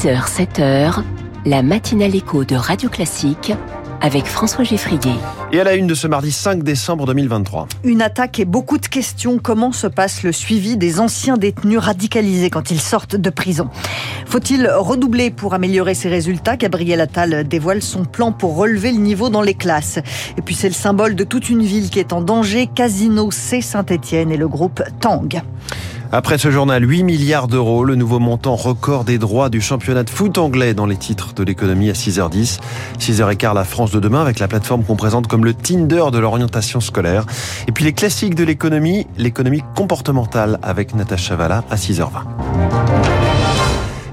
6h, 7h, la matinale écho de Radio Classique avec François Geffrier. Et à la une de ce mardi 5 décembre 2023. Une attaque et beaucoup de questions. Comment se passe le suivi des anciens détenus radicalisés quand ils sortent de prison? Faut-il redoubler pour améliorer ses résultats? Gabriel Attal dévoile son plan pour relever le niveau dans les classes. Et puis c'est le symbole de toute une ville qui est en danger. Casino C Saint-Étienne et le groupe Tang. Après ce journal, 8 milliards d'euros, le nouveau montant record des droits du championnat de foot anglais dans les titres de l'économie à 6h10. 6h15, la France de demain avec la plateforme qu'on présente comme le Tinder de l'orientation scolaire. Et puis les classiques de l'économie, l'économie comportementale avec Natacha Valla à 6h20.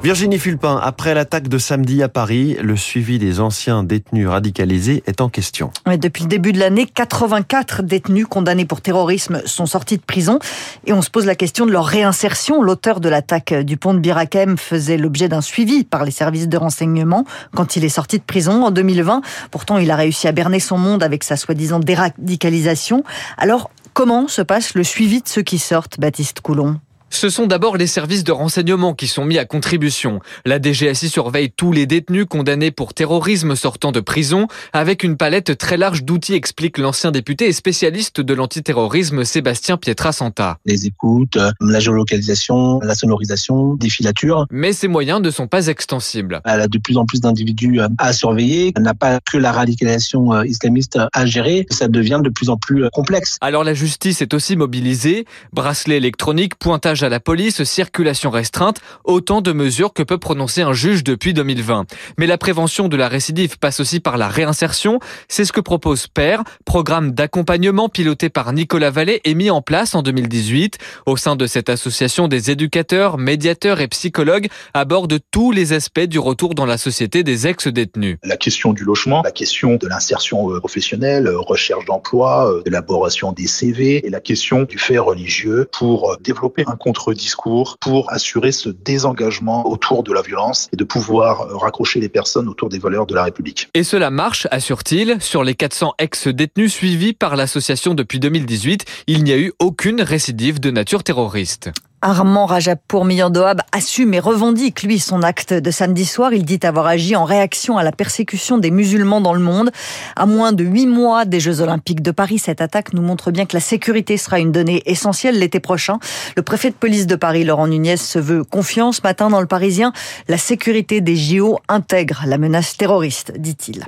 Virginie Fulpin, après l'attaque de samedi à Paris, le suivi des anciens détenus radicalisés est en question. depuis le début de l'année, 84 détenus condamnés pour terrorisme sont sortis de prison et on se pose la question de leur réinsertion. L'auteur de l'attaque du pont de Birakem faisait l'objet d'un suivi par les services de renseignement quand il est sorti de prison en 2020. Pourtant, il a réussi à berner son monde avec sa soi-disant déradicalisation. Alors, comment se passe le suivi de ceux qui sortent, Baptiste Coulon? Ce sont d'abord les services de renseignement qui sont mis à contribution. La DGSI surveille tous les détenus condamnés pour terrorisme sortant de prison avec une palette très large d'outils, explique l'ancien député et spécialiste de l'antiterrorisme Sébastien Pietrasanta. Les écoutes, la géolocalisation, la sonorisation, des filatures. Mais ces moyens ne sont pas extensibles. Elle a de plus en plus d'individus à surveiller. Elle n'a pas que la radicalisation euh, islamiste à gérer. Ça devient de plus en plus euh, complexe. Alors la justice est aussi mobilisée. Bracelet électronique, pointage à la police, circulation restreinte, autant de mesures que peut prononcer un juge depuis 2020. Mais la prévention de la récidive passe aussi par la réinsertion. C'est ce que propose PER, programme d'accompagnement piloté par Nicolas Vallée et mis en place en 2018. Au sein de cette association, des éducateurs, médiateurs et psychologues abordent tous les aspects du retour dans la société des ex-détenus. La question du logement, la question de l'insertion euh, professionnelle, euh, recherche d'emploi, euh, l'élaboration des CV et la question du fait religieux pour développer un contre-discours pour assurer ce désengagement autour de la violence et de pouvoir euh, raccrocher les personnes autour des valeurs de la République. Et cela marche, assure-t-il. Sur les 400 ex-détenus suivis par l'association depuis 2018, il n'y a eu aucune récidive de nature terroriste. Armand Rajapour Miyandoab assume et revendique, lui, son acte de samedi soir. Il dit avoir agi en réaction à la persécution des musulmans dans le monde. À moins de huit mois des Jeux Olympiques de Paris, cette attaque nous montre bien que la sécurité sera une donnée essentielle l'été prochain. Le préfet de police de Paris, Laurent Nunez, se veut confiant ce matin dans le Parisien. La sécurité des JO intègre la menace terroriste, dit-il.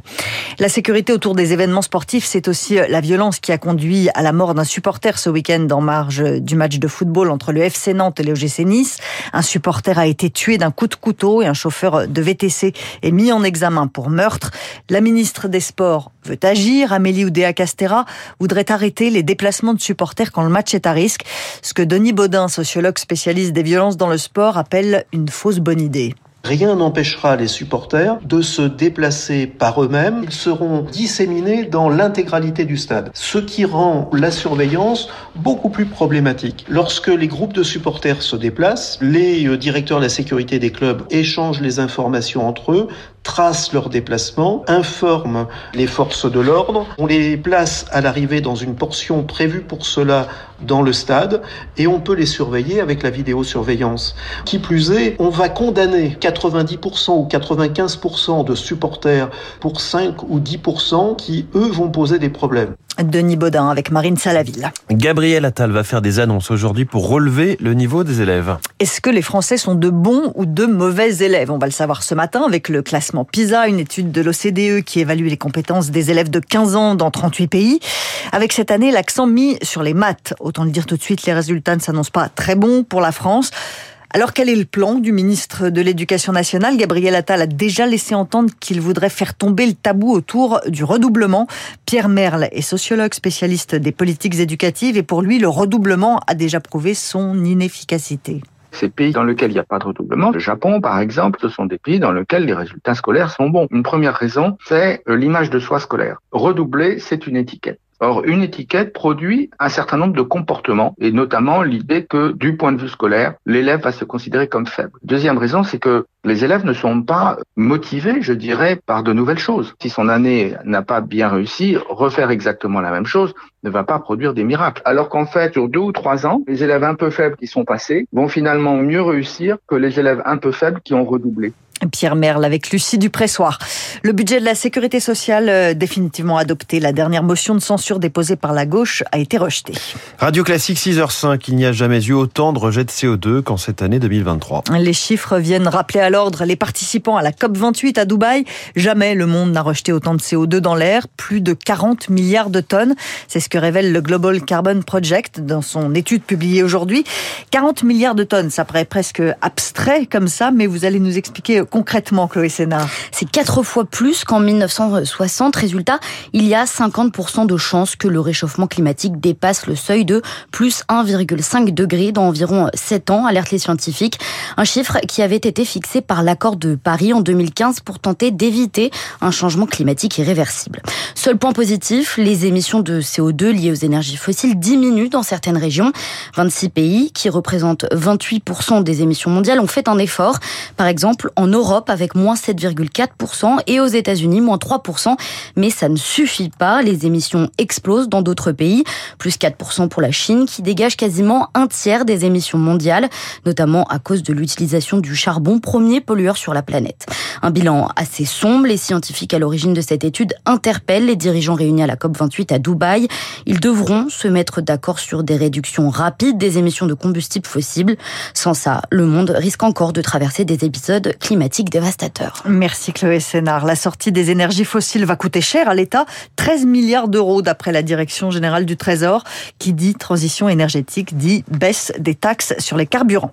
La sécurité autour des événements sportifs, c'est aussi la violence qui a conduit à la mort d'un supporter ce week-end en marge du match de football entre le FC Nantes et le OGC Nice. Un supporter a été tué d'un coup de couteau et un chauffeur de VTC est mis en examen pour meurtre. La ministre des Sports veut agir. Amélie Oudéa-Castera voudrait arrêter les déplacements de supporters quand le match est à risque. Ce que Denis Baudin, sociologue spécialiste des violences dans le sport, appelle une fausse bonne idée. Rien n'empêchera les supporters de se déplacer par eux-mêmes. Ils seront disséminés dans l'intégralité du stade, ce qui rend la surveillance beaucoup plus problématique. Lorsque les groupes de supporters se déplacent, les euh, directeurs de la sécurité des clubs échangent les informations entre eux, tracent leurs déplacements, informent les forces de l'ordre. On les place à l'arrivée dans une portion prévue pour cela dans le stade et on peut les surveiller avec la vidéosurveillance. Qui plus est, on va condamner 90% ou 95% de supporters pour 5 ou 10% qui, eux, vont poser des problèmes. Denis Baudin avec Marine Salaville. Gabriel Attal va faire des annonces aujourd'hui pour relever le niveau des élèves. Est-ce que les Français sont de bons ou de mauvais élèves? On va le savoir ce matin avec le classement PISA, une étude de l'OCDE qui évalue les compétences des élèves de 15 ans dans 38 pays. Avec cette année l'accent mis sur les maths. Autant le dire tout de suite, les résultats ne s'annoncent pas très bons pour la France. Alors quel est le plan du ministre de l'Éducation nationale? Gabriel Attal a déjà laissé entendre qu'il voudrait faire tomber le tabou autour du redoublement. Pierre Merle est sociologue spécialiste des politiques éducatives et pour lui le redoublement a déjà prouvé son inefficacité. Ces pays dans lesquels il n'y a pas de redoublement, le Japon par exemple, ce sont des pays dans lesquels les résultats scolaires sont bons. Une première raison, c'est l'image de soi scolaire. Redoubler, c'est une étiquette. Or, une étiquette produit un certain nombre de comportements, et notamment l'idée que, du point de vue scolaire, l'élève va se considérer comme faible. Deuxième raison, c'est que Les élèves ne sont pas motivés, je dirais, par de nouvelles choses. Si son année n'a pas bien réussi, refaire exactement la même chose ne va pas produire des miracles. Alors qu'en fait, sur deux ou trois ans, les élèves un peu faibles qui sont passés vont finalement mieux réussir que les élèves un peu faibles qui ont redoublé. Pierre Merle avec Lucie Dupressoir. Le budget de la sécurité sociale euh, définitivement adopté. La dernière motion de censure déposée par la gauche a été rejetée. Radio Classique 6h05, il n'y a jamais eu autant de rejets de CO2 qu'en cette année 2023. Les chiffres viennent rappeler à l'ordre les participants à la COP28 à Dubaï. Jamais le monde n'a rejeté autant de CO2 dans l'air, plus de 40 milliards de tonnes. C'est ce que révèle le Global Carbon Project dans son étude publiée aujourd'hui. 40 milliards de tonnes, ça paraît presque abstrait comme ça, mais vous allez nous expliquer concrètement, Chloé Sénard C'est quatre fois plus qu'en 1960. Résultat, il y a 50% de chances que le réchauffement climatique dépasse le seuil de plus 1,5 degré dans environ 7 ans, alerte les scientifiques. Un chiffre qui avait été fixé par l'accord de Paris en 2015 pour tenter d'éviter un changement climatique irréversible. Seul point positif, les émissions de CO2 liées aux énergies fossiles diminuent dans certaines régions. 26 pays, qui représentent 28% des émissions mondiales, ont fait un effort. Par exemple, en avec moins 7,4% et aux États-Unis moins 3%. Mais ça ne suffit pas. Les émissions explosent dans d'autres pays. Plus 4% pour la Chine qui dégage quasiment un tiers des émissions mondiales, notamment à cause de l'utilisation du charbon, premier pollueur sur la planète. Un bilan assez sombre. Les scientifiques à l'origine de cette étude interpellent les dirigeants réunis à la COP28 à Dubaï. Ils devront se mettre d'accord sur des réductions rapides des émissions de combustibles fossiles. Sans ça, le monde risque encore de traverser des épisodes climatiques dévastateur. Merci Chloé Sénard. La sortie des énergies fossiles va coûter cher à l'État, 13 milliards d'euros d'après la Direction générale du Trésor, qui dit transition énergétique, dit baisse des taxes sur les carburants.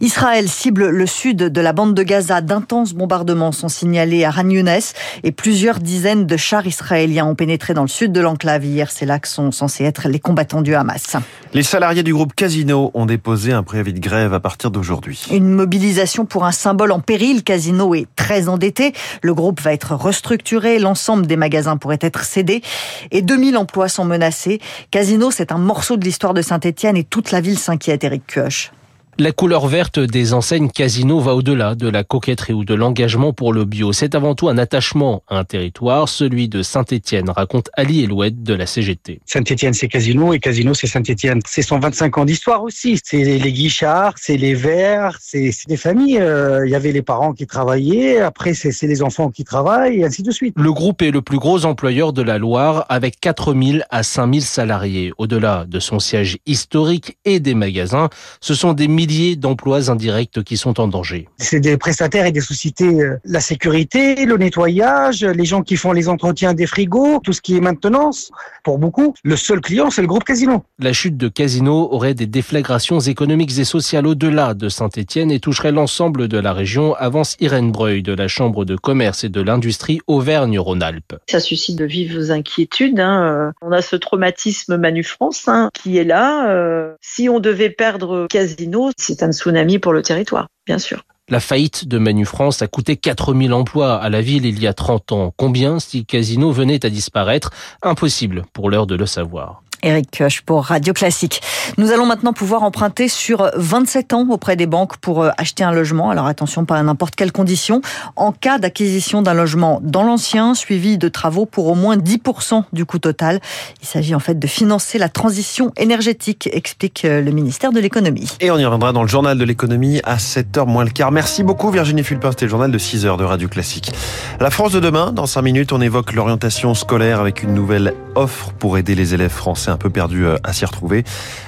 Israël cible le sud de la bande de Gaza. D'intenses bombardements sont signalés à Ran et plusieurs dizaines de chars israéliens ont pénétré dans le sud de l'enclave hier. C'est là que sont censés être les combattants du Hamas. Les salariés du groupe Casino ont déposé un préavis de grève à partir d'aujourd'hui. Une mobilisation pour un symbole en péril. Casino est très endetté. Le groupe va être restructuré. L'ensemble des magasins pourrait être cédé. Et 2000 emplois sont menacés. Casino, c'est un morceau de l'histoire de Saint-Etienne et toute la ville s'inquiète, Eric Kioch. La couleur verte des enseignes Casino va au-delà de la coquetterie ou de l'engagement pour le bio. C'est avant tout un attachement à un territoire, celui de Saint-Étienne, raconte Ali Elouette de la CGT. Saint-Étienne, c'est Casino et Casino, c'est Saint-Étienne. C'est 125 ans d'histoire aussi. C'est les Guichards, c'est les Verts, c'est des familles. Euh, il y avait les parents qui travaillaient, après c'est les enfants qui travaillent et ainsi de suite. Le groupe est le plus gros employeur de la Loire avec 4000 à 5000 salariés. Au-delà de son siège historique et des magasins, ce sont des milliers d'emplois indirects qui sont en danger. C'est des prestataires et des sociétés, euh, la sécurité, le nettoyage, les gens qui font les entretiens des frigos, tout ce qui est maintenance. Pour beaucoup, le seul client, c'est le groupe Casino. La chute de Casino aurait des déflagrations économiques et sociales au-delà de Saint-Etienne et toucherait l'ensemble de la région, avance Irène Breuil de la Chambre de commerce et de l'industrie Auvergne-Rhône-Alpes. Ça suscite de vives inquiétudes. Hein. On a ce traumatisme Manu France hein, qui est là. Euh, si on devait perdre Casino, c'est un tsunami pour le territoire, bien sûr. La faillite de Manu France a coûté 4000 emplois à la ville il y a 30 ans. Combien si Casino venait à disparaître? Impossible pour l'heure de le savoir. Eric Koch pour Radio Classique. Nous allons maintenant pouvoir emprunter sur 27 ans auprès des banques pour euh, acheter un logement. Alors attention, pas à n'importe quelle condition. En cas d'acquisition d'un logement dans l'ancien, suivi de travaux pour au moins 10% du coût total. Il s'agit en fait de financer la transition énergétique, explique euh, le ministère de l'économie. Et on y reviendra dans le journal de l'économie à 7h moins le quart. Merci beaucoup Virginie Fulpin, c'était le journal de 6h de Radio Classique. La France de demain, dans 5 minutes, on évoque l'orientation scolaire avec une nouvelle offre pour aider les élèves français un peu perdu euh, à s'y retrouver.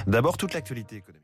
D'abord, toute l'actualité économique.